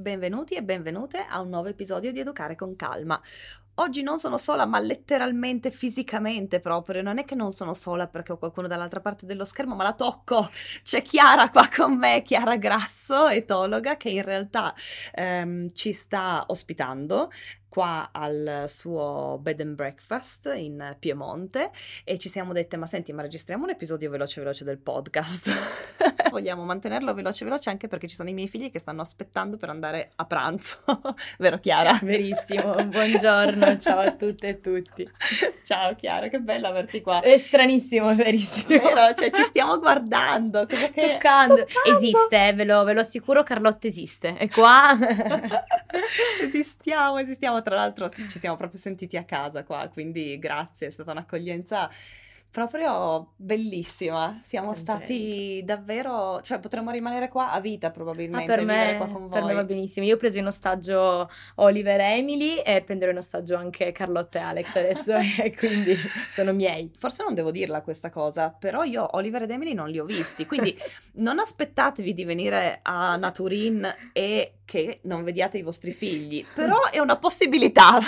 benvenuti e benvenute a un nuovo episodio di Educare con Calma. Oggi non sono sola, ma letteralmente, fisicamente proprio. Non è che non sono sola perché ho qualcuno dall'altra parte dello schermo, ma la tocco. C'è Chiara qua con me, Chiara Grasso, etologa, che in realtà ehm, ci sta ospitando qua al suo bed and breakfast in Piemonte e ci siamo dette ma senti ma registriamo un episodio veloce veloce del podcast? Vogliamo mantenerlo veloce veloce anche perché ci sono i miei figli che stanno aspettando per andare a pranzo vero Chiara? verissimo buongiorno ciao a tutte e tutti. Ciao Chiara che bello averti qua. È stranissimo è verissimo. Vero? cioè ci stiamo guardando che... toccando. toccando. Esiste ve lo, ve lo assicuro Carlotta esiste è qua. Esistiamo esistiamo tra l'altro ci siamo proprio sentiti a casa qua, quindi grazie, è stata un'accoglienza proprio bellissima. Siamo stati davvero, cioè potremmo rimanere qua a vita probabilmente. Ah, per, me, per me va benissimo. Io ho preso in ostaggio Oliver e Emily e prenderò in ostaggio anche Carlotta e Alex adesso e quindi sono miei. Forse non devo dirla questa cosa, però io Oliver ed Emily non li ho visti, quindi non aspettatevi di venire a Naturin e che non vediate i vostri figli, però è una possibilità.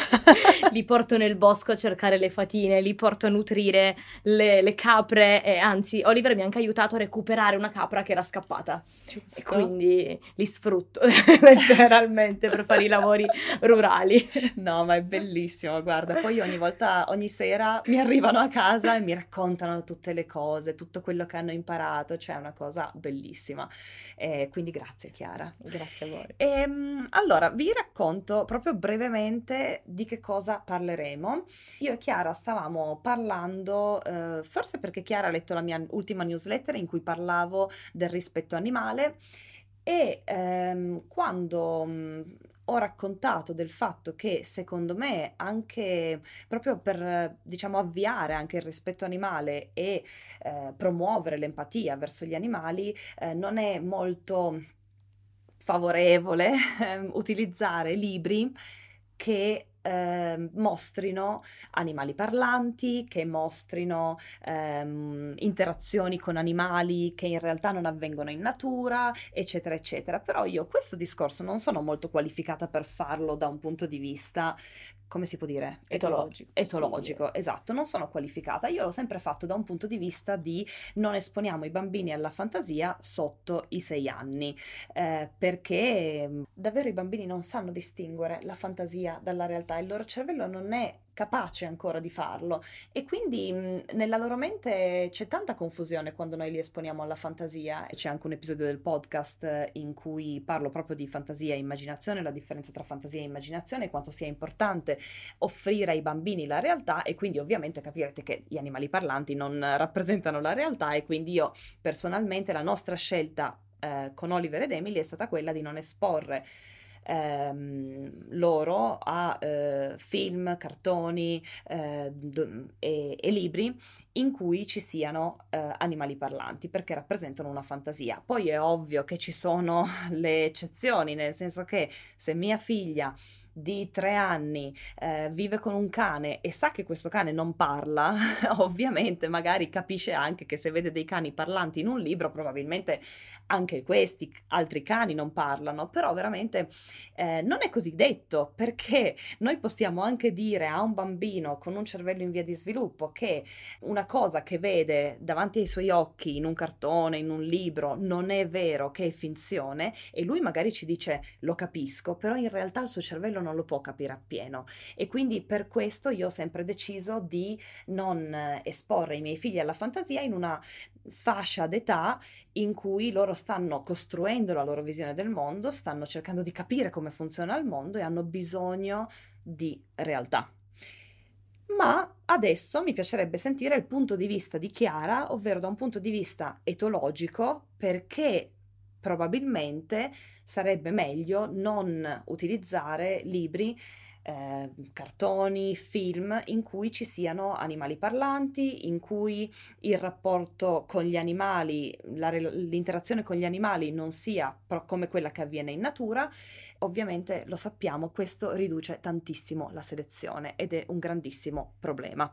li porto nel bosco a cercare le fatine, li porto a nutrire le, le, capre e anzi Oliver mi ha anche aiutato a recuperare una capra che era scappata. Giusto. E quindi li sfrutto letteralmente per fare i lavori rurali. No, ma è bellissimo, guarda, poi ogni volta, ogni sera mi arrivano a casa e mi raccontano tutte le cose, tutto quello che hanno imparato, cioè è una cosa bellissima. E quindi grazie Chiara. Grazie a voi. E Ehm, allora, vi racconto proprio brevemente di che cosa parleremo. Io e Chiara stavamo parlando, eh, forse perché Chiara ha letto la mia ultima newsletter in cui parlavo del rispetto animale e ehm, quando mh, ho raccontato del fatto che secondo me anche proprio per diciamo avviare anche il rispetto animale e eh, promuovere l'empatia verso gli animali eh, non è molto favorevole ehm, utilizzare libri che eh, mostrino animali parlanti, che mostrino ehm, interazioni con animali che in realtà non avvengono in natura, eccetera, eccetera. Però io questo discorso non sono molto qualificata per farlo da un punto di vista come si può dire? Etologico. Etologico, sì. esatto, non sono qualificata. Io l'ho sempre fatto da un punto di vista di non esponiamo i bambini alla fantasia sotto i sei anni, eh, perché davvero i bambini non sanno distinguere la fantasia dalla realtà, il loro cervello non è capace ancora di farlo. E quindi mh, nella loro mente c'è tanta confusione quando noi li esponiamo alla fantasia. C'è anche un episodio del podcast eh, in cui parlo proprio di fantasia e immaginazione la differenza tra fantasia e immaginazione quanto sia importante offrire ai bambini la realtà e quindi ovviamente capirete che gli animali parlanti non rappresentano la realtà e quindi io personalmente la nostra scelta eh, con Oliver ed Emily è stata quella di non esporre ehm, loro a eh, film, cartoni eh, do, e, e, libri in cui ci siano eh, animali parlanti perché rappresentano una fantasia. Poi è ovvio che ci sono le eccezioni, nel senso che se mia figlia di tre anni eh, vive con un cane e sa che questo cane non parla, ovviamente magari capisce anche che se vede dei cani parlanti in un libro, probabilmente anche questi altri cani non parlano, però veramente eh, non è così detto perché noi possiamo anche dire a un bambino con un cervello in via di sviluppo che una cosa che vede davanti ai suoi occhi in un cartone, in un libro, non è vero, che è finzione e lui magari ci dice lo capisco, però in realtà il suo cervello non lo può capire appieno e quindi per questo io ho sempre deciso di non esporre i miei figli alla fantasia in una fascia d'età in cui loro stanno costruendo la loro visione del mondo, stanno cercando di capire come funziona il mondo e hanno bisogno di realtà. Ma adesso mi piacerebbe sentire il punto di vista di Chiara, ovvero da un punto di vista etologico, perché probabilmente sarebbe meglio non utilizzare libri eh, cartoni, film in cui ci siano animali parlanti, in cui il rapporto con gli animali, la, l'interazione con gli animali non sia come quella che avviene in natura. Ovviamente lo sappiamo, questo riduce tantissimo la selezione ed è un grandissimo problema.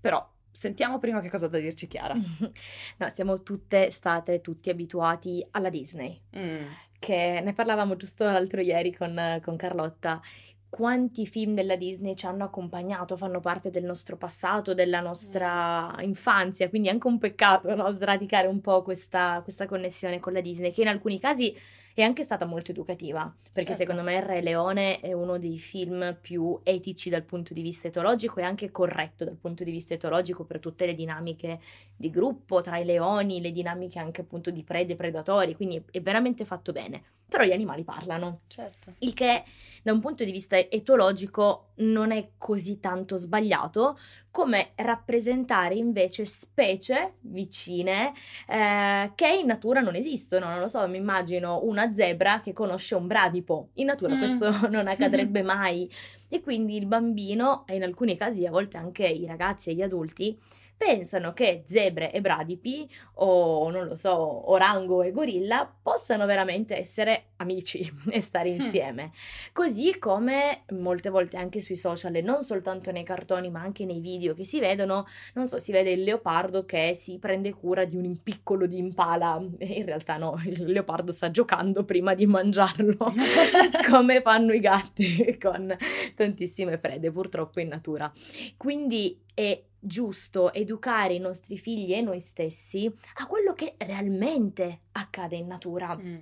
Però Sentiamo prima che cosa ha da dirci Chiara. no, siamo tutte state tutti abituati alla Disney. Mm. che ne parlavamo giusto l'altro ieri con, con Carlotta, quanti film della Disney ci hanno accompagnato, fanno parte del nostro passato, della nostra mm. infanzia, quindi è anche un peccato no? sradicare un po' questa, questa, connessione con la Disney, che in alcuni casi è anche stata molto educativa, perché certo. secondo me Il Re Leone è uno dei film più etici dal punto di vista etologico e anche corretto dal punto di vista etologico per tutte le dinamiche di gruppo tra i leoni, le dinamiche anche appunto di prede e predatori, quindi è veramente fatto bene però gli animali parlano. Certo. Il che da un punto di vista etologico non è così tanto sbagliato come rappresentare invece specie vicine eh, che in natura non esistono. Non lo so, mi immagino una zebra che conosce un bradipo. In natura mm. questo non accadrebbe mai. E quindi il bambino, e in alcuni casi a volte anche i ragazzi e gli adulti, pensano che zebre e bradipi o non lo so, orango e gorilla possano veramente essere amici e stare hm. insieme. Così come molte volte anche sui social e non soltanto nei cartoni ma anche nei video che si vedono, non so, si vede il leopardo che si prende cura di un impiccolo di impala in realtà no, il leopardo sta giocando prima di mangiarlo come fanno i gatti con tantissime prede purtroppo in natura. Quindi è giusto educare i nostri figli e noi stessi a quello che realmente accade in natura. Mm.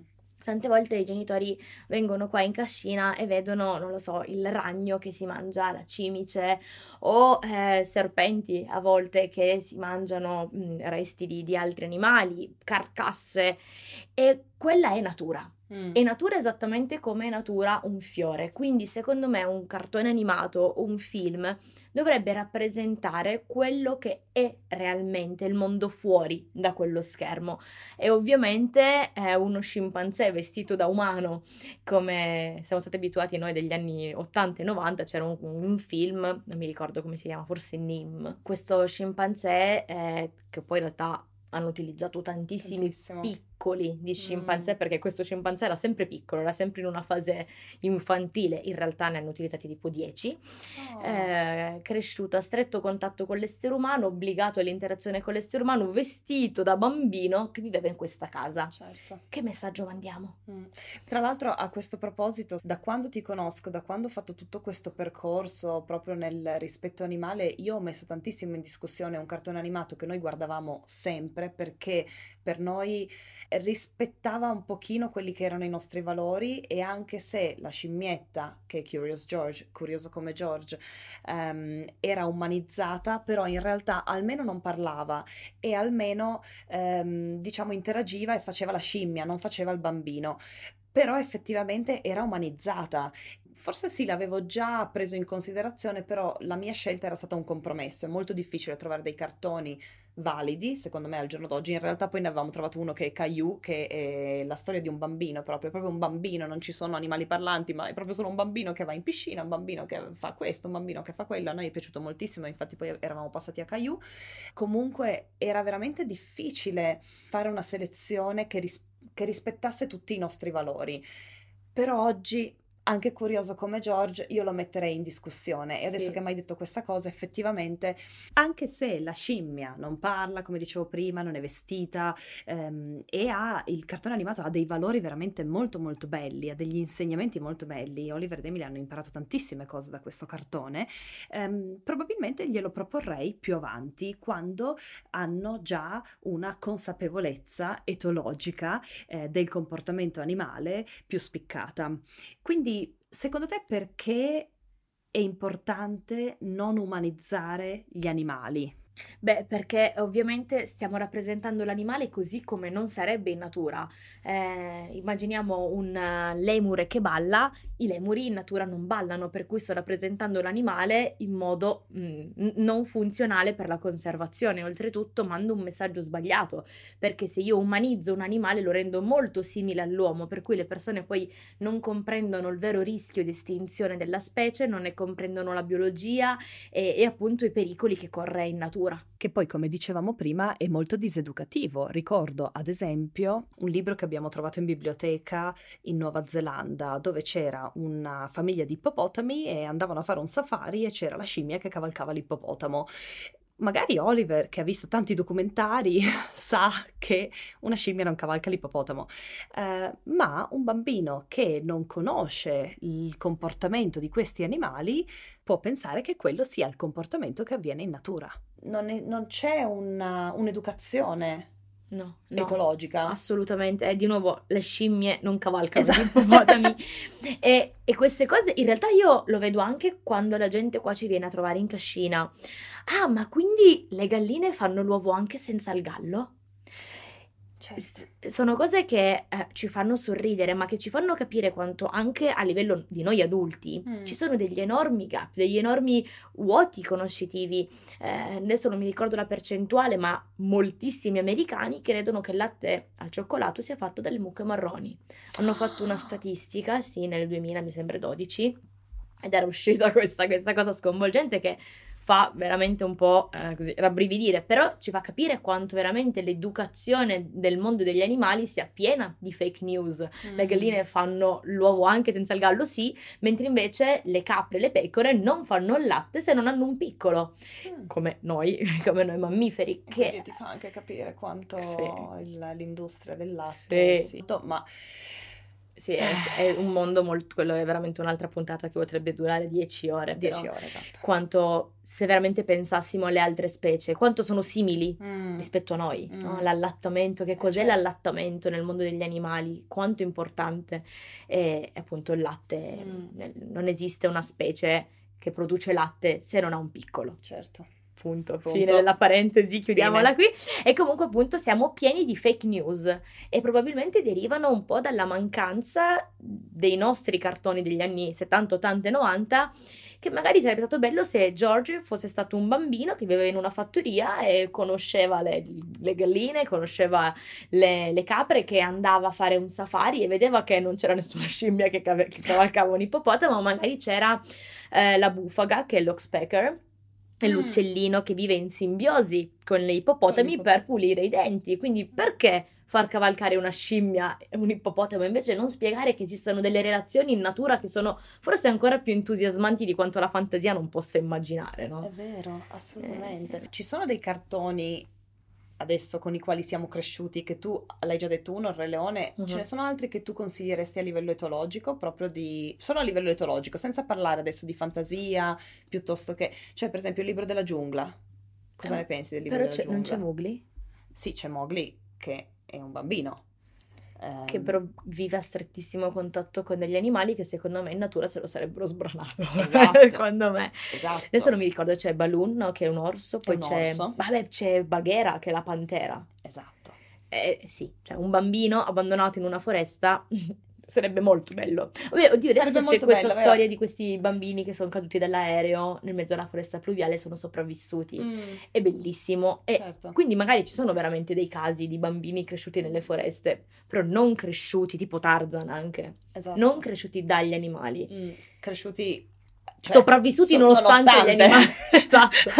Tante volte i genitori vengono qua in cascina e vedono, non lo so, il ragno che si mangia la cimice o eh, serpenti a volte che si mangiano mh, mm, resti di, di altri animali, carcasse e quella è natura. Mm. È natura esattamente come è natura un fiore, quindi secondo me un cartone animato, un film, dovrebbe rappresentare quello che è realmente il mondo fuori da quello schermo. E ovviamente è uno scimpanzé vestito da umano, come siamo stati abituati noi degli anni 80 e 90, c'era un, un film, non mi ricordo come si chiama, forse Nim. Questo scimpanzé, eh, che poi in realtà hanno utilizzato tantissimi Tantissimo. piccoli di scimpanzé mm. perché questo scimpanzé era sempre piccolo, era sempre in una fase infantile, in realtà ne hanno utilizzati tipo 10, oh. eh, cresciuto a stretto contatto con l'essere umano, obbligato all'interazione con l'essere umano, vestito da bambino che viveva in questa casa. Certo. Che messaggio mandiamo? Mm. Tra l'altro a questo proposito, da quando ti conosco, da quando ho fatto tutto questo percorso proprio nel rispetto animale, io ho messo tantissimo in discussione un cartone animato che noi guardavamo sempre perché per noi rispettava un pochino quelli che erano i nostri valori e anche se la scimmietta, che è Curious George, curioso come George, um, era umanizzata, però in realtà almeno non parlava e almeno um, diciamo interagiva e faceva la scimmia, non faceva il bambino. Però effettivamente era umanizzata forse sì, l'avevo già preso in considerazione, però la mia scelta era stata un compromesso. È molto difficile trovare dei cartoni validi, secondo me, al giorno d'oggi. In realtà poi ne avevamo trovato uno che è Caillou, che è la storia di un bambino proprio, è proprio un bambino, non ci sono animali parlanti, ma è proprio solo un bambino che va in piscina, un bambino che fa questo, un bambino che fa quello. A noi è piaciuto moltissimo, infatti poi eravamo passati a Caillou. Comunque era veramente difficile fare una selezione che, ris- che rispettasse tutti i nostri valori. Però oggi anche curioso come George, io lo metterei in discussione. E adesso sì. che mi hai detto questa cosa, effettivamente, anche se la scimmia non parla, come dicevo prima, non è vestita ehm, e ha il cartone animato ha dei valori veramente molto molto belli, ha degli insegnamenti molto belli. Oliver e Emily hanno imparato tantissime cose da questo cartone. Ehm, probabilmente glielo proporrei più avanti quando hanno già una consapevolezza etologica eh, del comportamento animale più spiccata. Quindi secondo te perché è importante non umanizzare gli animali? Beh, perché ovviamente stiamo rappresentando l'animale così come non sarebbe in natura. Eh, immaginiamo un lemure che balla, i lemuri in natura non ballano, per cui sto rappresentando l'animale in modo mh, mm, non funzionale per la conservazione. Oltretutto mando un messaggio sbagliato, perché se io umanizzo un animale lo rendo molto simile all'uomo, per cui le persone poi non comprendono il vero rischio di estinzione della specie, non ne comprendono la biologia e, e appunto i pericoli che corre in natura paura. Che poi, come dicevamo prima, è molto diseducativo. Ricordo, ad esempio, un libro che abbiamo trovato in biblioteca in Nuova Zelanda, dove c'era una famiglia di ippopotami e andavano a fare un safari e c'era la scimmia che cavalcava l'ippopotamo magari Oliver, che ha visto tanti documentari, sa che una scimmia non cavalca l'ippopotamo, eh, ma un bambino che non conosce il comportamento di questi animali può pensare che quello sia il comportamento che avviene in natura. Non, è, non c'è una, un'educazione No, no, etologica. Assolutamente, e di nuovo le scimmie non cavalcano esatto. e, e, queste cose in realtà io lo vedo anche quando la gente qua ci viene a trovare in cascina. Ah, ma quindi le galline fanno l'uovo anche senza il gallo? Certo. sono cose che eh, ci fanno sorridere, ma che ci fanno capire quanto anche a livello di noi adulti mm. ci sono degli enormi gap, degli enormi vuoti conoscitivi. Eh, adesso non mi ricordo la percentuale, ma moltissimi americani credono che il latte al cioccolato sia fatto dalle mucche marroni. Hanno fatto una statistica, sì, nel 2000 mi sembra 12, ed era uscita questa, questa cosa sconvolgente che fa veramente un po' eh, così rabbrividire, però ci fa capire quanto veramente l'educazione del mondo degli animali sia piena di fake news. Mm. Le galline fanno l'uovo anche senza il gallo, sì, mentre invece le capre e le pecore non fanno il latte se non hanno un piccolo, mm. come noi, come noi mammiferi. Che ti fa anche capire quanto sì. l'industria del latte sì. sì. ma sì, è, è, un mondo molto. Quello è veramente un'altra puntata che potrebbe durare 10 ore. 10 ore, esatto. Quanto se veramente pensassimo alle altre specie, quanto sono simili mm. rispetto a noi. Mm. No? L'allattamento, che eh, cos'è certo. l'allattamento nel mondo degli animali, quanto è importante. E appunto il latte, mm. non esiste una specie che produce latte se non ha un piccolo. Certo. Punto, Punto. Fine della parentesi, chiudiamola Fine. qui. E comunque appunto siamo pieni di fake news e probabilmente derivano un po' dalla mancanza dei nostri cartoni degli anni 70, 80 e 90 che magari sarebbe stato bello se George fosse stato un bambino che viveva in una fattoria e conosceva le, le galline, conosceva le, le, capre, che andava a fare un safari e vedeva che non c'era nessuna scimmia che, cave, che cavalcava un ippopotamo, ma magari c'era eh, la bufaga, che è l'oxpecker, è mm. l'uccellino che vive in simbiosi con le ippopotami per pulire i denti. Quindi perché far cavalcare una scimmia e un ippopotamo invece non spiegare che esistono delle relazioni in natura che sono forse ancora più entusiasmanti di quanto la fantasia non possa immaginare, no? È vero, assolutamente. Eh. Ci sono dei cartoni adesso con i quali siamo cresciuti, che tu l'hai già detto uno, il Re Leone, uh-huh. ce ne mhm. sono altri che tu consiglieresti a livello etologico, proprio di... solo a livello etologico, senza parlare adesso di fantasia, piuttosto che... cioè per esempio il libro della giungla, cosa eh, ne pensi del libro della giungla? Però non c'è Mowgli? Sì, c'è Mowgli che è un bambino che ehm. però vive a strettissimo contatto con degli animali che secondo me in natura se lo sarebbero sbranato. Esatto. secondo me. Esatto. Adesso non mi ricordo, c'è Balloon, no, che è un orso, poi un c'è... Orso. Vabbè, c'è Baghera, che è la pantera. Esatto. Eh, sì, cioè un bambino abbandonato in una foresta sarebbe molto bello. Oddio, oddio adesso c'è questa bello, storia vero? di questi bambini che sono caduti dall'aereo nel mezzo alla foresta pluviale e sono sopravvissuti. Mm. È bellissimo. E certo. quindi magari ci sono veramente dei casi di bambini cresciuti nelle foreste, però non cresciuti, tipo Tarzan anche. Esatto. Non cresciuti dagli animali. Mm. Cresciuti cioè, sopravvissuti so, nonostante, nonostante, gli animali. esatto.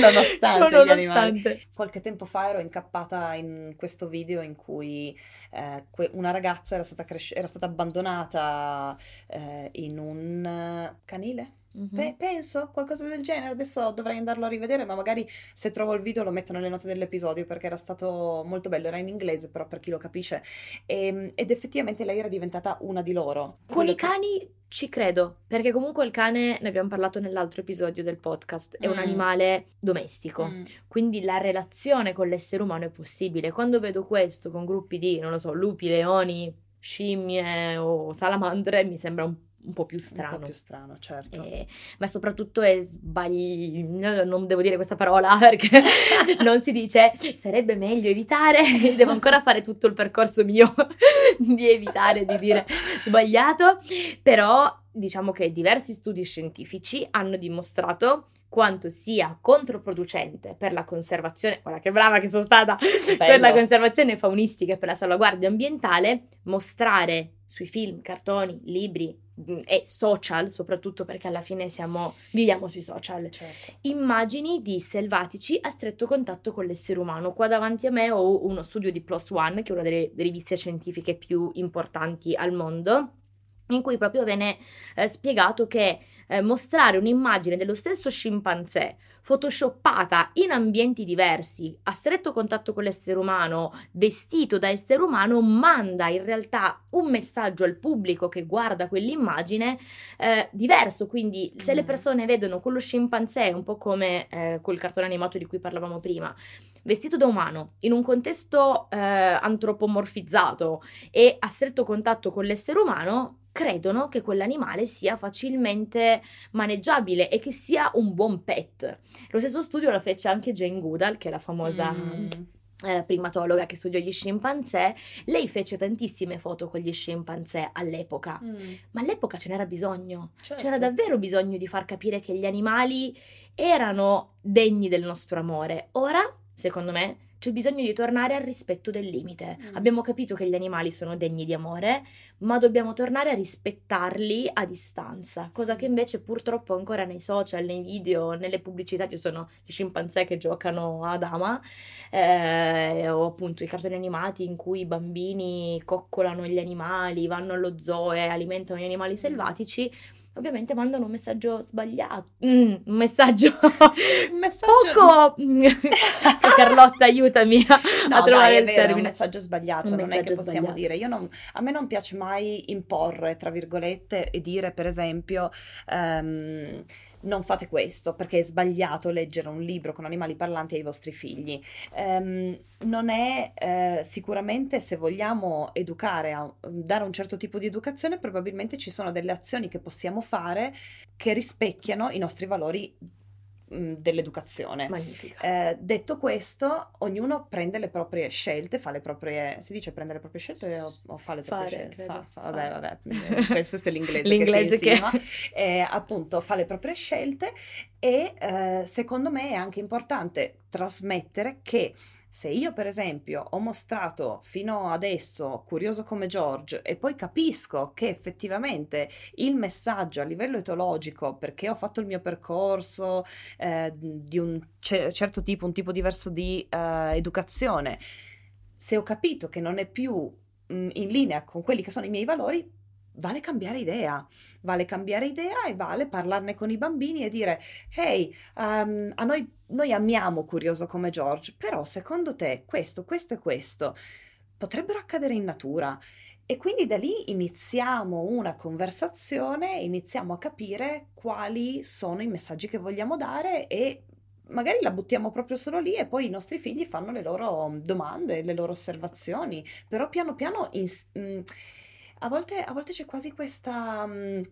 nonostante, cioè, nonostante. Qualche tempo fa ero incappata in questo video in cui eh, que- una ragazza era stata, cres- era stata abbandonata eh, in un canile Mm-hmm. Pe- penso qualcosa del genere. Adesso dovrei andarlo a rivedere, ma magari se trovo il video lo metto nelle note dell'episodio perché era stato molto bello. Era in inglese, però per chi lo capisce. E, ehm, ed effettivamente lei era diventata una di loro. Con i cani che... ci credo, perché comunque il cane, ne abbiamo parlato nell'altro episodio del podcast, è mm. un animale domestico. Mm. Quindi la relazione con l'essere umano è possibile. Quando vedo questo con gruppi di, non lo so, lupi, leoni, scimmie o salamandre, mi sembra un po' un po' più strano. Un po' più strano, certo. E, ma soprattutto è sbagliato, non devo dire questa parola perché non si dice sarebbe meglio evitare, devo ancora fare tutto il percorso mio di evitare di dire sbagliato, però diciamo che diversi studi scientifici hanno dimostrato quanto sia controproducente per la conservazione, guarda che brava che sono stata, Bello. per la conservazione faunistica e per la salvaguardia ambientale, mostrare sui film, cartoni, libri, Mm, e social, soprattutto perché alla fine siamo, viviamo sui social, certo. immagini di selvatici a stretto contatto con l'essere umano. Qua davanti a me ho uno studio di Plus One, che è una delle riviste scientifiche più importanti al mondo, in cui proprio viene eh, spiegato che eh, mostrare un'immagine dello stesso scimpanzé photoshoppata in ambienti diversi, a stretto contatto con l'essere umano, vestito da essere umano, manda in realtà un messaggio al pubblico che guarda quell'immagine eh, diverso. Quindi, se le mm. persone vedono quello scimpanzé, un po' come eh, quel cartone animato di cui parlavamo prima, vestito da umano, in un contesto eh, antropomorfizzato e a stretto contatto con l'essere umano, credono che quell'animale sia facilmente maneggiabile e che sia un buon pet. Lo stesso studio lo fece anche Jane Goodall, che è la famosa... Mm. Eh, primatologa che studiò gli scimpanzé, lei fece tantissime foto con gli scimpanzé all'epoca, mm. ma all'epoca ce n'era bisogno, certo. c'era davvero bisogno di far capire che gli animali erano degni del nostro amore. Ora, secondo me, c'è bisogno di tornare al rispetto del limite. Mm. Abbiamo capito che gli animali sono degni di amore, ma dobbiamo tornare a rispettarli a distanza, cosa che invece purtroppo ancora nei social, nei video, nelle pubblicità ci sono gli scimpanzé che giocano a dama, eh, o appunto i cartoni animati in cui i bambini coccolano gli animali, vanno allo zoo e alimentano gli animali mm. selvatici ovviamente mandano un messaggio sbagliato. Mm, un messaggio. un messaggio. Poco. Carlotta, aiutami a, no, a trovare dai, il vero, termine. un messaggio sbagliato, un non messaggio è che possiamo sbagliato. dire. Non, a me non piace mai imporre, tra virgolette, e dire, per esempio. Um, non fate questo perché è sbagliato leggere un libro con animali parlanti ai vostri figli. Um, non è eh, sicuramente se vogliamo educare, a, dare un certo tipo di educazione, probabilmente ci sono delle azioni che possiamo fare che rispecchiano i nostri valori dell'educazione. Eh, detto questo, ognuno prende le proprie scelte, fa le proprie... si dice prende le proprie scelte o, o fa le proprie Fare, scelte? Fa, fa, vabbè, vabbè, questo è l'inglese, l'inglese che insinua. Eh, appunto, fa le proprie scelte e eh, secondo me è anche importante trasmettere che se io, per esempio, ho mostrato fino adesso Curioso come George e poi capisco che effettivamente il messaggio a livello etologico, perché ho fatto il mio percorso eh, di un c- certo tipo, un tipo diverso di eh, educazione, se ho capito che non è più mh, in linea con quelli che sono i miei valori, vale cambiare idea, vale cambiare idea e vale parlarne con i bambini e dire, hey, um, a noi, noi amiamo Curioso come George, però secondo te questo, questo e questo potrebbero accadere in natura? E quindi da lì iniziamo una conversazione, iniziamo a capire quali sono i messaggi che vogliamo dare e magari la buttiamo proprio solo lì e poi i nostri figli fanno le loro domande, le loro osservazioni, però piano piano... Ins- mh, mm, a volte, a volte c'è quasi questa, um,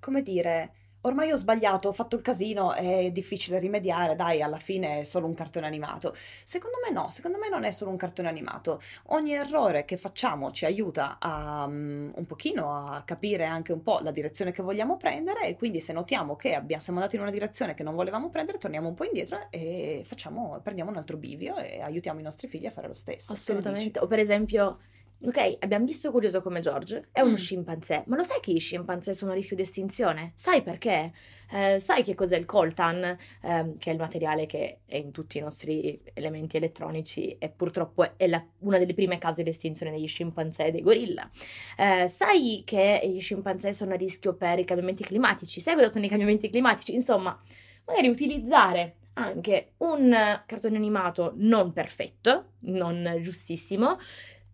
come dire, ormai ho sbagliato, ho fatto il casino, è difficile rimediare, dai, alla fine è solo un cartone animato. Secondo me no, secondo me non è solo un cartone animato. Ogni errore che facciamo ci aiuta a, um, un pochino a capire anche un po' la direzione che vogliamo prendere e quindi se notiamo che abbiamo, siamo andati in una direzione che non volevamo prendere, torniamo un po' indietro e facciamo, prendiamo un altro bivio e aiutiamo i nostri figli a fare lo stesso. Assolutamente. O per esempio Ok, abbiamo visto Curioso come George, è uno mm. scimpanzé, ma lo sai che i scimpanzé sono a rischio di estinzione? Sai perché? Eh, sai che cos'è il coltan, eh, che è il materiale che è in tutti i nostri elementi elettronici e purtroppo è la, una delle prime cause di estinzione degli scimpanzé e dei gorilla? Eh, sai che gli scimpanzé sono a rischio per i cambiamenti climatici? Sai cosa sono i cambiamenti climatici? Insomma, magari utilizzare anche un cartone animato non perfetto, non giustissimo,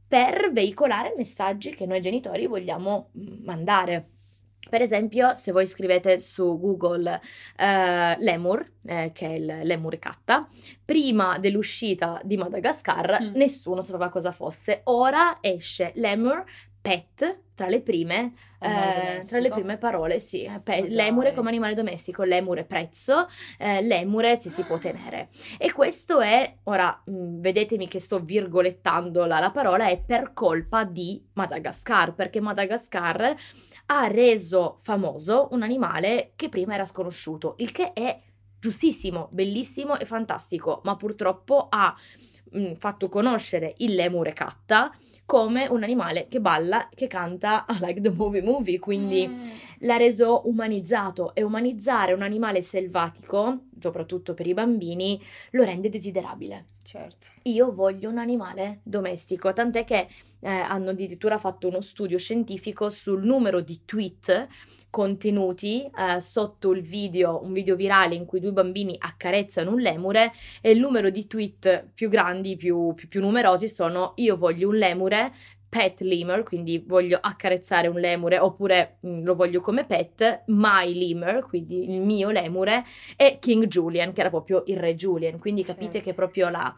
per veicolare messaggi che noi genitori vogliamo mm, mandare. Per esempio, se voi scrivete su Google eh, lemur, eh, che è il lemur catta, prima dell'uscita di Madagascar mm. nessuno sapeva cosa fosse. Ora esce lemur pet tra le prime, eh, tra le prime parole, sì. Pe- lemure come animale domestico, lemure prezzo, eh, lemure se si può tenere. E questo è, ora mh, mm, vedetemi che sto virgolettando la, la parola, è per colpa di Madagascar, perché Madagascar ha reso famoso un animale che prima era sconosciuto, il che è giustissimo, bellissimo e fantastico, ma purtroppo ha mh, fatto conoscere il lemure catta come un animale che balla, che canta I like the movie movie, quindi mm. l'ha reso umanizzato e umanizzare un animale selvatico soprattutto per i bambini, lo rende desiderabile. Certo. Io voglio un animale domestico, tant'è che eh, hanno addirittura fatto uno studio scientifico sul numero di tweet contenuti eh, sotto il video, un video virale in cui due bambini accarezzano un lemure e il numero di tweet più grandi, più, più, più numerosi sono io voglio un lemure, pet lemur, quindi voglio accarezzare un lemure oppure mh, mm, lo voglio come pet, my lemur, quindi il mio lemure, e King Julian, che era proprio il re Julian, quindi capite certo. che proprio la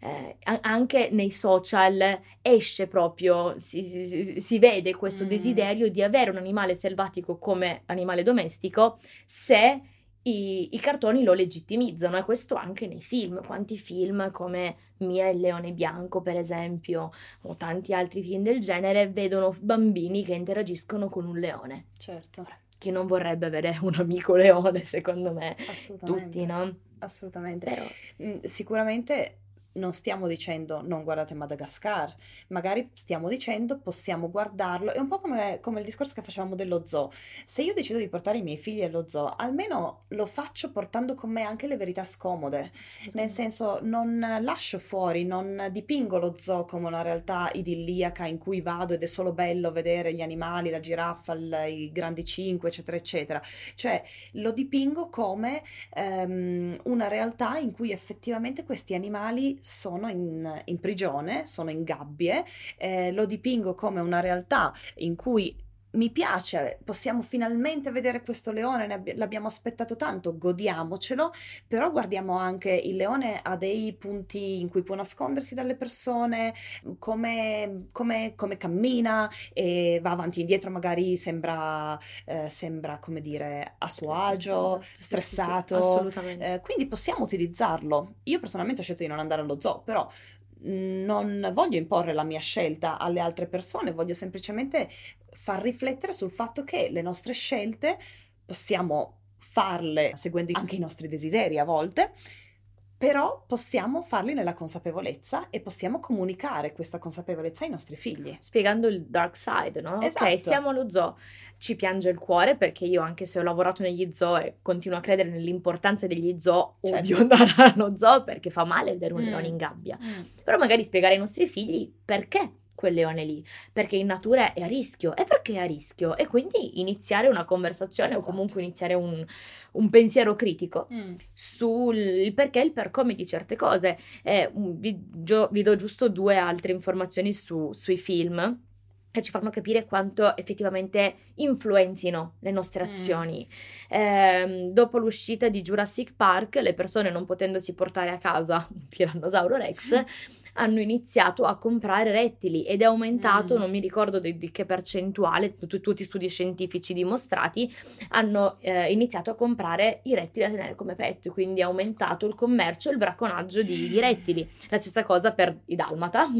eh, anche nei social esce proprio, si, si, si vede questo mm. desiderio di avere un animale selvatico come animale domestico se i, i, cartoni lo legittimizzano e questo anche nei film. Quanti film come Mia e il leone bianco, per esempio, o tanti altri film del genere, vedono bambini che interagiscono con un leone. Certo. Chi non vorrebbe avere un amico leone, secondo me? Assolutamente. Tutti, no? Assolutamente. Però, mm, sicuramente non stiamo dicendo non guardate Madagascar, magari stiamo dicendo possiamo guardarlo, è un po' come, come, il discorso che facevamo dello zoo. Se io decido di portare i miei figli allo zoo, almeno lo faccio portando con me anche le verità scomode, nel senso non lascio fuori, non dipingo lo zoo come una realtà idilliaca in cui vado ed è solo bello vedere gli animali, la giraffa, i grandi cinque, eccetera, eccetera. Cioè lo dipingo come um, una realtà in cui effettivamente questi animali sono in, in prigione, sono in gabbie, eh, lo dipingo come una realtà in cui mi piace, possiamo finalmente vedere questo leone, abbi- l'abbiamo aspettato tanto, godiamocelo, però guardiamo anche il leone ha dei punti in cui può nascondersi dalle persone, come, come, come cammina e va avanti e indietro, magari sembra, eh, sembra come dire, a suo agio, stressato. Sì, sì, sì, eh, quindi possiamo utilizzarlo. Io personalmente ho scelto di non andare allo zoo, però non voglio imporre la mia scelta alle altre persone, voglio semplicemente far riflettere sul fatto che le nostre scelte possiamo farle seguendo anche i nostri desideri a volte, però possiamo farli nella consapevolezza e possiamo comunicare questa consapevolezza ai nostri figli. Spiegando il dark side, no? Esatto. Ok, siamo allo zoo, ci piange il cuore perché io anche se ho lavorato negli zoo e continuo a credere nell'importanza degli zoo, certo. odio andare allo zoo perché fa male vedere un mm. leone in gabbia. Mm. Però magari spiegare ai nostri figli perché quel leone lì, perché in natura è a rischio. E perché è a rischio? E quindi iniziare una conversazione esatto. o comunque iniziare un, un pensiero critico mm. sul perché e il per come di certe cose. Eh, vi, gio, vi, do giusto due altre informazioni su, sui film che ci fanno capire quanto effettivamente influenzino le nostre mm. azioni. Mm. Eh, dopo l'uscita di Jurassic Park, le persone non potendosi portare a casa un tirannosauro Rex hanno iniziato a comprare rettili ed è aumentato, mm. non mi ricordo di, di che percentuale, tu, tutti studi scientifici dimostrati, hanno eh, iniziato a comprare i rettili da tenere come pet, quindi è aumentato il commercio e il bracconaggio di, di rettili. La stessa cosa per i dalmata,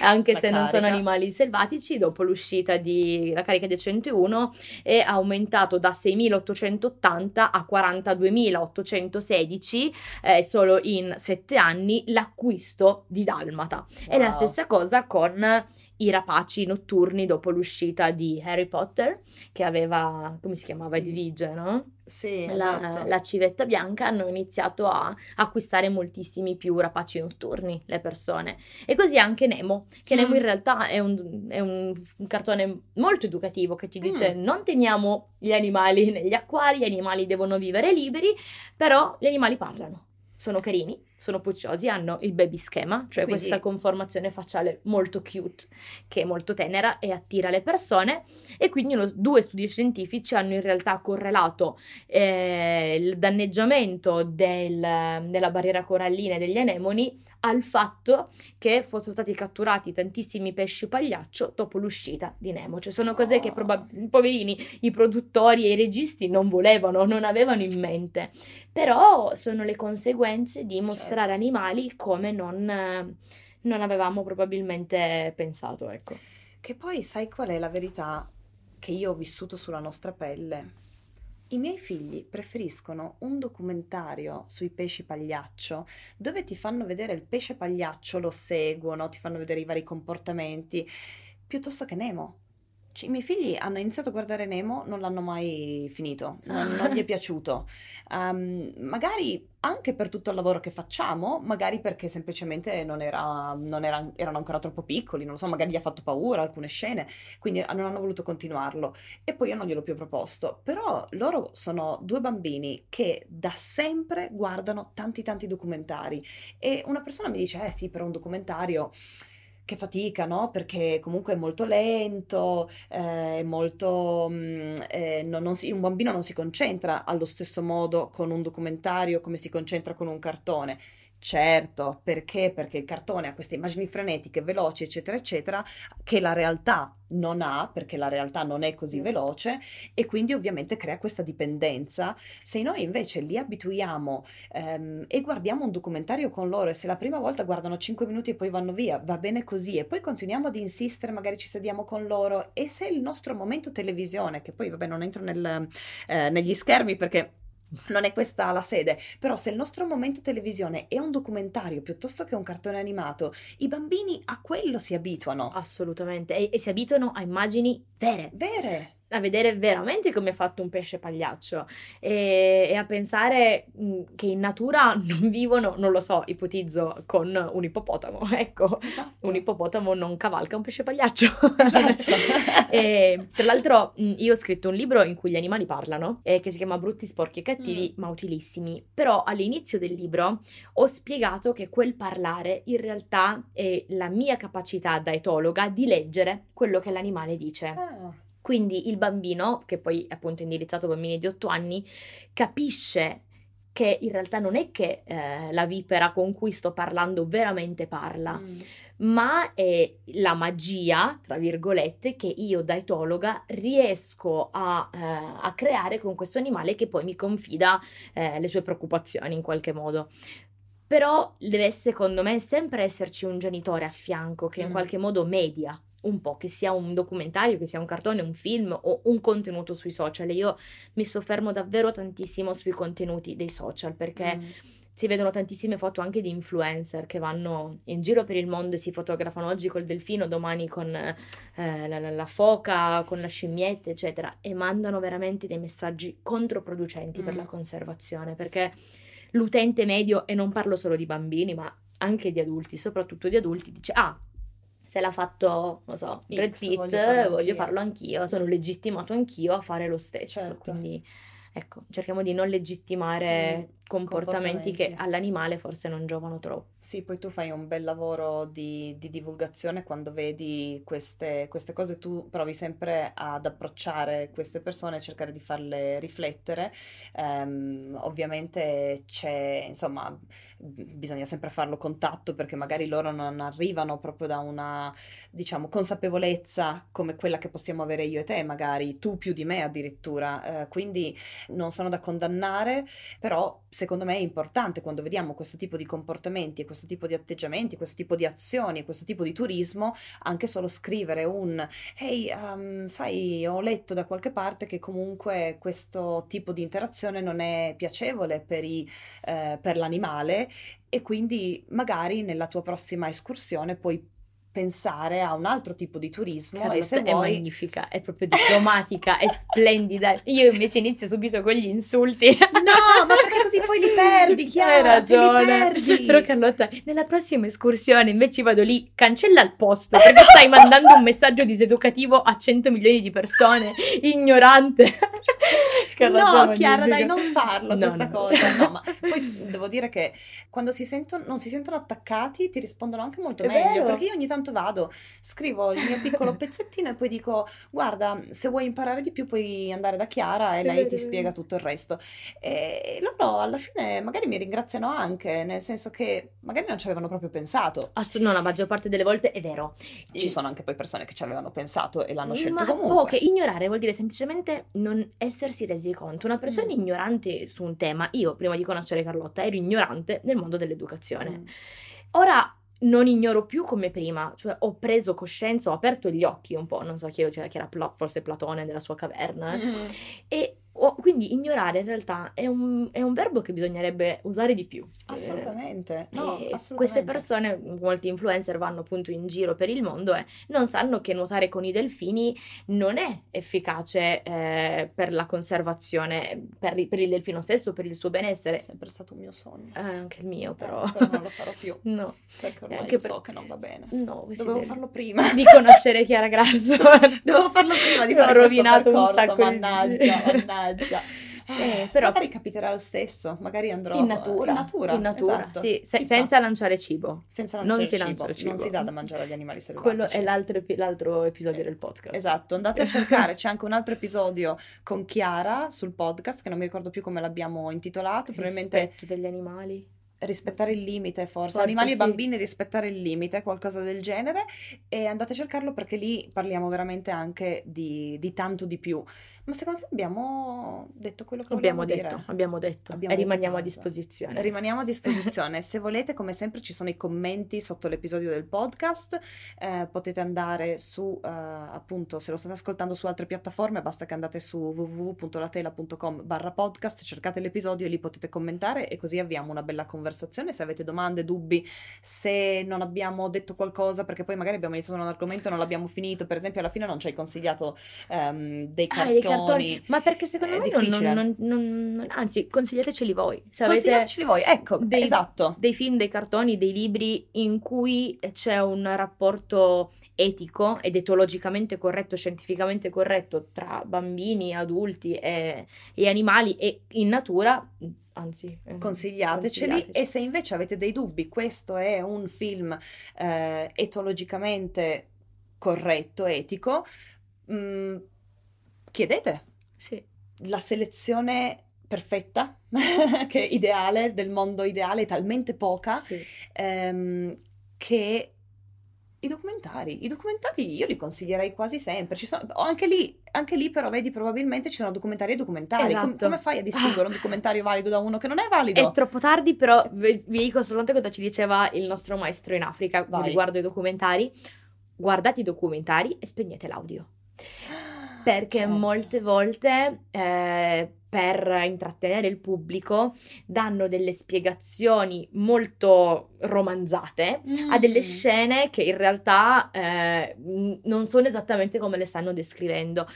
anche La se carica. non sono animali selvatici, dopo l'uscita della carica di 101 è aumentato da 6.880 a 42.816 eh, solo in 7 anni l'acquisto di Dalmata. Wow. È la stessa cosa con i rapaci notturni dopo l'uscita di Harry Potter, che aveva, come si chiamava, Edwige, no? Sì, la, esatto. la civetta bianca, hanno iniziato a acquistare moltissimi più rapaci notturni le persone. E così anche Nemo, che mm. Nemo in realtà è, un, è un, un, cartone molto educativo che ti dice mm. non teniamo gli animali negli acquari, gli animali devono vivere liberi, però gli animali parlano sono carini, sono pucciosi, hanno il baby schema, cioè Quindi... questa conformazione facciale molto cute, che è molto tenera e attira le persone. E quindi uno, due studi scientifici hanno in realtà correlato eh, il danneggiamento del, della barriera corallina e degli anemoni al fatto che fossero stati catturati tantissimi pesci pagliaccio dopo l'uscita di Nemo. Cioè sono cose che probabilmente, poverini, i produttori e i registi non volevano, non avevano in mente. Però sono le conseguenze di mostrare certo. animali come non, non avevamo probabilmente pensato, ecco. Che poi sai qual è la verità che io ho vissuto sulla nostra pelle? I miei figli preferiscono un documentario sui pesci pagliaccio dove ti fanno vedere il pesce pagliaccio, lo seguono, ti fanno vedere i vari comportamenti, piuttosto che Nemo. I miei figli hanno iniziato a guardare Nemo, non l'hanno mai finito, non, non gli è piaciuto. Um, magari anche per tutto il lavoro che facciamo, magari perché semplicemente non, era, non era, erano ancora troppo piccoli, non lo so, magari gli ha fatto paura alcune scene, quindi non hanno voluto continuarlo. E poi io non gliel'ho più proposto. Però loro sono due bambini che da sempre guardano tanti tanti documentari e una persona mi dice, eh sì, però un documentario che fatica, no? Perché comunque è molto lento, eh, è molto... Mh, mm, eh, non, non si, un bambino non si concentra allo stesso modo con un documentario come si concentra con un cartone. Certo, perché? Perché il cartone ha queste immagini frenetiche, veloci, eccetera, eccetera, che la realtà non ha, perché la realtà non è così veloce e quindi ovviamente crea questa dipendenza. Se noi invece li abituiamo ehm, e guardiamo un documentario con loro e se la prima volta guardano 5 minuti e poi vanno via, va bene così e poi continuiamo ad insistere, magari ci sediamo con loro e se il nostro momento televisione, che poi vabbè non entro nel, eh, negli schermi perché non è questa la sede, però se il nostro momento televisione è un documentario piuttosto che un cartone animato, i bambini a quello si abituano. Assolutamente, e, e si abituano a immagini vere. Vere a vedere veramente come è fatto un pesce pagliaccio e, e, a pensare mm, che in natura non vivono, non lo so, ipotizzo con un ippopotamo, ecco, esatto. un ippopotamo non cavalca un pesce pagliaccio. Esatto. e, tra l'altro mm, io ho scritto un libro in cui gli animali parlano, eh, che si chiama Brutti, sporchi e cattivi, mm. ma utilissimi, però all'inizio del libro ho spiegato che quel parlare in realtà è la mia capacità da etologa di leggere quello che l'animale dice. Ah. Quindi il bambino, che poi è appunto indirizzato a bambini di 8 anni, capisce che in realtà non è che eh, la vipera con cui sto parlando veramente parla, mm. ma è la magia, tra virgolette, che io da etologa riesco a, eh, a creare con questo animale che poi mi confida eh, le sue preoccupazioni in qualche modo. Però deve secondo me sempre esserci un genitore a fianco che in mm. qualche modo media un po', che sia un documentario, che sia un cartone, un film o un contenuto sui social. Io mi soffermo davvero tantissimo sui contenuti dei social perché mm. si vedono tantissime foto anche di influencer che vanno in giro per il mondo e si fotografano oggi col delfino, domani con eh, la, la, la, foca, con la scimmietta, eccetera, e mandano veramente dei messaggi controproducenti mm. per la conservazione perché l'utente medio, e non parlo solo di bambini, ma anche di adulti, soprattutto di adulti, dice ah se l'ha fatto, non so, Brad Pitt, voglio farlo, voglio farlo anch'io, sono legittimato anch'io a fare lo stesso. Certo. Quindi, ecco, cerchiamo di non legittimare mm comportamenti, comportamenti, che all'animale forse non giovano troppo. Sì, poi tu fai un bel lavoro di, di divulgazione quando vedi queste, queste, cose, tu provi sempre ad approcciare queste persone, cercare di farle riflettere. Um, ovviamente c'è, insomma, bisogna sempre farlo contatto perché magari loro non arrivano proprio da una, diciamo, consapevolezza come quella che possiamo avere io e te, magari tu più di me addirittura. Uh, quindi non sono da condannare, però secondo me è importante quando vediamo questo tipo di comportamenti questo tipo di atteggiamenti, questo tipo di azioni, questo tipo di turismo, anche solo scrivere un hey, um, sai, ho letto da qualche parte che comunque questo tipo di interazione non è piacevole per, i, eh, per l'animale e quindi magari nella tua prossima escursione puoi pensare a un altro tipo di turismo se è vuoi... magnifica, è proprio diplomatica, è splendida. Io invece inizio subito con gli insulti. No, ma perché così poi li perdi, Chiara? Hai ragione. Però Carlotta, nella prossima escursione invece vado lì, cancella il posto perché stai mandando un messaggio diseducativo a 100 milioni di persone, ignorante. Carlotta no, Chiara, dai, non farlo no, questa no. cosa. No, ma poi devo dire che quando si sentono, non si sentono attaccati ti rispondono anche molto è meglio, vero. perché io ogni tanto tanto vado, scrivo il mio piccolo pezzettino e poi dico guarda, se vuoi imparare di più puoi andare da Chiara e lei ti spiega tutto il resto. E loro alla fine magari mi ringraziano anche, nel senso che magari non ci avevano proprio pensato. Assolutamente, no, la maggior parte delle volte è vero. Ci sono anche poi persone che ci avevano pensato e l'hanno scelto Ma comunque. Ok, ignorare vuol dire semplicemente non essersi resi conto. Una persona mm. ignorante su un tema, io prima di conoscere Carlotta ero ignorante nel mondo dell'educazione. Mm. Ora non ignoro più come prima, cioè ho preso coscienza, ho aperto gli occhi un po', non so chi era, chi era Pla- forse Platone della sua caverna, mm. e ho, quindi ignorare in realtà è un, è un verbo che bisognerebbe usare di più. Assolutamente. Eh, No, e assolutamente. Queste persone, molti influencer vanno appunto in giro per il mondo e non sanno che nuotare con i delfini non è efficace eh, per la conservazione, per, per il delfino stesso, per il suo benessere. È sempre stato un mio sogno. Eh, anche il mio, però. Eh, però non lo farò più. No, Perché ormai Anche lo per- so che non va bene. no, Dovevo del- farlo prima. di conoscere Chiara Grasso. Dovevo farlo prima di Ho fare questo rovinato un percorso, sacco di- mannaggia, mannaggia. Eh, però- Magari capiterà lo stesso, magari andrò In natura, in natura, in natura, esatto. sì, se- senza lanciare cibo. Senza non lanciare si il lancia cibo. il cibo. Non si dà da mangiare agli animali selvatici. Quello è l'altro, l'altro episodio del podcast. Esatto, andate a cercare, c'è anche un altro episodio con Chiara sul podcast che non mi ricordo più come l'abbiamo intitolato, probabilmente Rispetto degli animali. Rispettare il limite forse, Forse animali sì. e bambini rispettare il limite, qualcosa del genere e andate a cercarlo perché lì parliamo veramente anche di, di tanto di più. Ma secondo te abbiamo detto quello che Abbiamo detto, dire? abbiamo detto. Abbiamo e detto rimaniamo a tanto. disposizione. Rimaniamo a disposizione. Se volete, come sempre, ci sono i commenti sotto l'episodio del podcast. Eh, potete andare su, eh, appunto, se lo state ascoltando su altre piattaforme, basta che andate su www.latela.com barra podcast, cercate l'episodio e lì potete commentare e così avviamo una bella conversazione. Se avete domande, dubbi, se non abbiamo detto qualcosa, perché poi magari abbiamo iniziato un argomento e non l'abbiamo finito, per esempio, alla fine non ci hai consigliato ehm, dei Ah, cartoni. dei cartoni. Ma perché secondo È me non, non- non- non- anzi, consigliateceli voi. Se Consigliateceli voi, ecco, dei- esatto. dei film, dei cartoni, dei libri in cui c'è un rapporto etico ed etologicamente corretto, scientificamente corretto tra bambini, adulti e, e animali e in natura, anzi, eh, consigliateceli consigliateci. e se invece avete dei dubbi, questo è un film eh, etologicamente corretto, etico, mm, chiedete Sì. la selezione perfetta, che è ideale, del mondo ideale, è talmente poca Sì. ehm, che i documentari, i documentari io li consiglierei quasi sempre. Ci sono, anche lì, anche lì però vedi probabilmente ci sono documentari e documentari. Com- Esatto. come fai a distinguere un documentario valido da uno che non è valido? È troppo tardi, però vi vi dico soltanto cosa ci diceva il nostro maestro in Africa Vai. riguardo i documentari. Guardate i documentari e spegnete l'audio. Perché Certo. molte volte eh, per intrattenere il pubblico danno delle spiegazioni molto romanzate a delle Mm. scene che in realtà eh, non sono esattamente come le stanno descrivendo.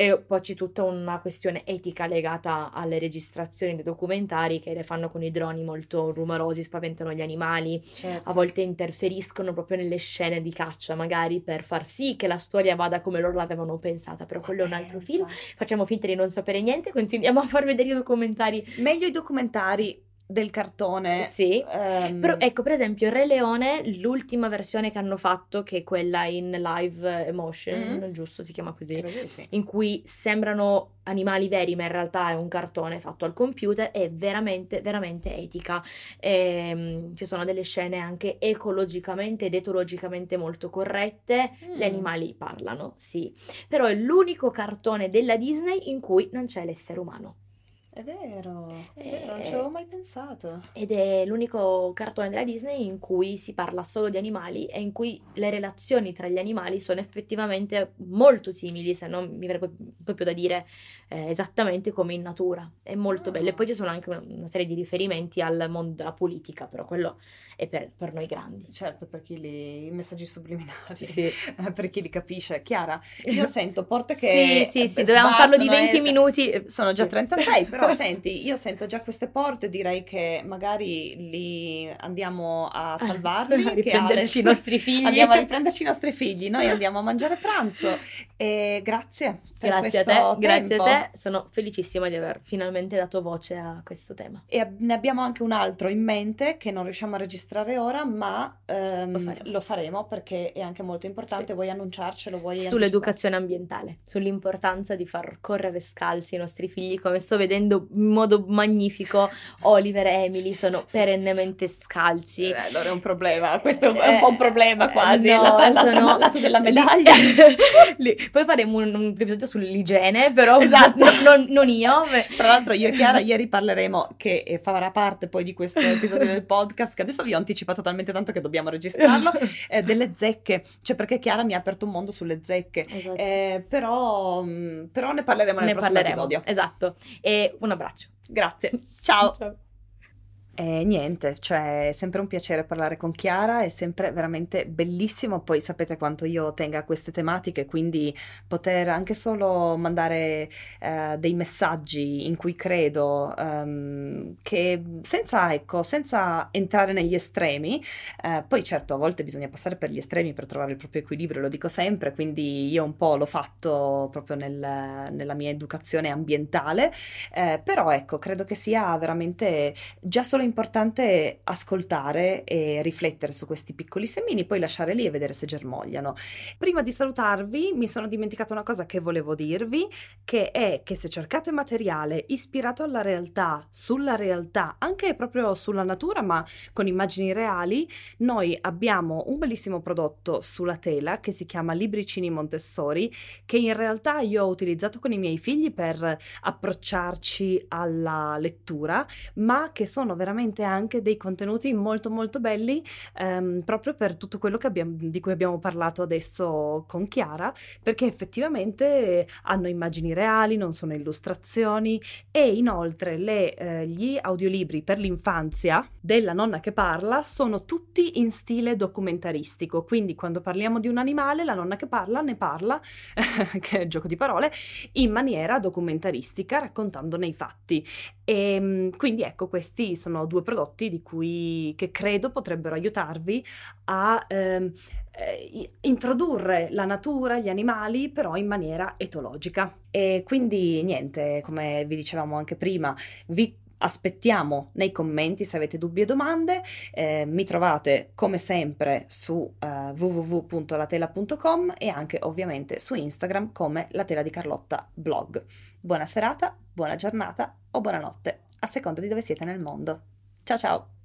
E poi c'è tutta una questione etica legata alle registrazioni dei documentari che le fanno con i droni molto rumorosi, spaventano gli animali, Certo. a volte interferiscono proprio nelle scene di caccia, magari per far sì che la storia vada come loro l'avevano pensata, però quello è un altro Pensa. film. Facciamo finta di non sapere niente, continuiamo a far vedere i documentari. Meglio i documentari del cartone. Sì. ehm, Però, ecco, per esempio, Re Leone, l'ultima versione che hanno fatto, che è quella in live emotion, Mm. giusto, si chiama così, sì. in cui sembrano animali veri, ma in realtà è un cartone fatto al computer, è veramente, veramente etica. Ehm, ci sono delle scene anche ecologicamente ed etologicamente molto corrette. Gli Mm. animali parlano, sì, però è l'unico cartone della Disney in cui non c'è l'essere umano. È vero, è Eh, vero, non ci avevo mai pensato. Ed è l'unico cartone della Disney in cui si parla solo di animali e in cui le relazioni tra gli animali sono effettivamente molto simili, se non mi verrebbe proprio da dire eh, esattamente come in natura. È molto Ah. bello. E poi ci sono anche una, una serie di riferimenti al mondo della politica, però quello è per, per noi grandi. Certo, per chi li... i messaggi subliminali, Sì, per chi li capisce. Chiara, io sento porte che sì, sì, sì, dovevamo farlo di sbattono, 20 eh, minuti. Sono già 36, però senti, io sento già queste porte, direi che magari li andiamo a salvarli, a riprenderci i Alex- nostri figli. Andiamo a riprenderci i nostri figli, noi andiamo a mangiare pranzo e grazie per Grazie a te, grazie tempo. a te, sono felicissima di aver finalmente dato voce a questo tema. E ne abbiamo anche un altro in mente che non riusciamo a registrare ora, ma ehm, Lo faremo. lo faremo perché è anche molto importante. Sì. Vuoi annunciarcelo? Vuoi Sull'educazione ambientale, sull'importanza di far correre scalzi i nostri figli, come sto vedendo in modo magnifico, Oliver e Emily sono perennemente scalzi. Eh, allora è un problema, questo è un, è un po' un problema Eh, quasi, no, l'altro sono- lato della medaglia. Lì- Poi faremo un, un episodio sull'igiene, però Esatto. no- non, non io. Tra l'altro io e Chiara ieri parleremo, che eh, farà parte poi di questo episodio del podcast, che adesso vi ho anticipato talmente tanto che dobbiamo registrarlo, eh, delle zecche, cioè perché Chiara mi ha aperto un mondo sulle zecche. Esatto. Eh, però, mh, però ne parleremo nel ne prossimo parleremo. episodio. Esatto. E un abbraccio. Grazie. Ciao. Ciao. E niente, cioè è sempre un piacere parlare con Chiara, è sempre veramente bellissimo, poi sapete quanto io tenga a queste tematiche, quindi poter anche solo mandare eh, dei messaggi in cui credo, ehm, che senza, ecco, senza entrare negli estremi, eh, poi certo a volte bisogna passare per gli estremi per trovare il proprio equilibrio, lo dico sempre, quindi io un po' l'ho fatto proprio nel- nella mia educazione ambientale, eh, però ecco, credo che sia veramente già solo importante ascoltare e riflettere su questi piccoli semini, poi lasciare lì e vedere se germogliano. Prima di salutarvi, mi sono dimenticata una cosa che volevo dirvi, che è che se cercate materiale ispirato alla realtà, sulla realtà, anche proprio sulla natura, ma con immagini reali, noi abbiamo un bellissimo prodotto sulla tela che si chiama Libricini Montessori, che in realtà io ho utilizzato con i miei figli per approcciarci alla lettura, ma che sono veramente anche dei contenuti molto molto belli ehm, proprio per tutto quello abbiamo- di cui abbiamo parlato adesso con Chiara, perché effettivamente hanno immagini reali, non sono illustrazioni e inoltre le, eh, gli audiolibri per l'infanzia della nonna che parla sono tutti in stile documentaristico, quindi quando parliamo di un animale la nonna che parla ne parla, che è gioco di parole, in maniera documentaristica raccontandone i fatti. E mm, quindi ecco, questi sono due prodotti di cui che credo potrebbero aiutarvi a ehm, eh, introdurre la natura, gli animali, però in maniera etologica. E quindi niente, come vi dicevamo anche prima, vi aspettiamo nei commenti se avete dubbi e domande. Eh, mi trovate come sempre su eh, www.latela.com e anche ovviamente su Instagram come La Tela di Carlotta blog. Buona serata, buona giornata o buonanotte, a seconda di dove siete nel mondo. Ciao ciao!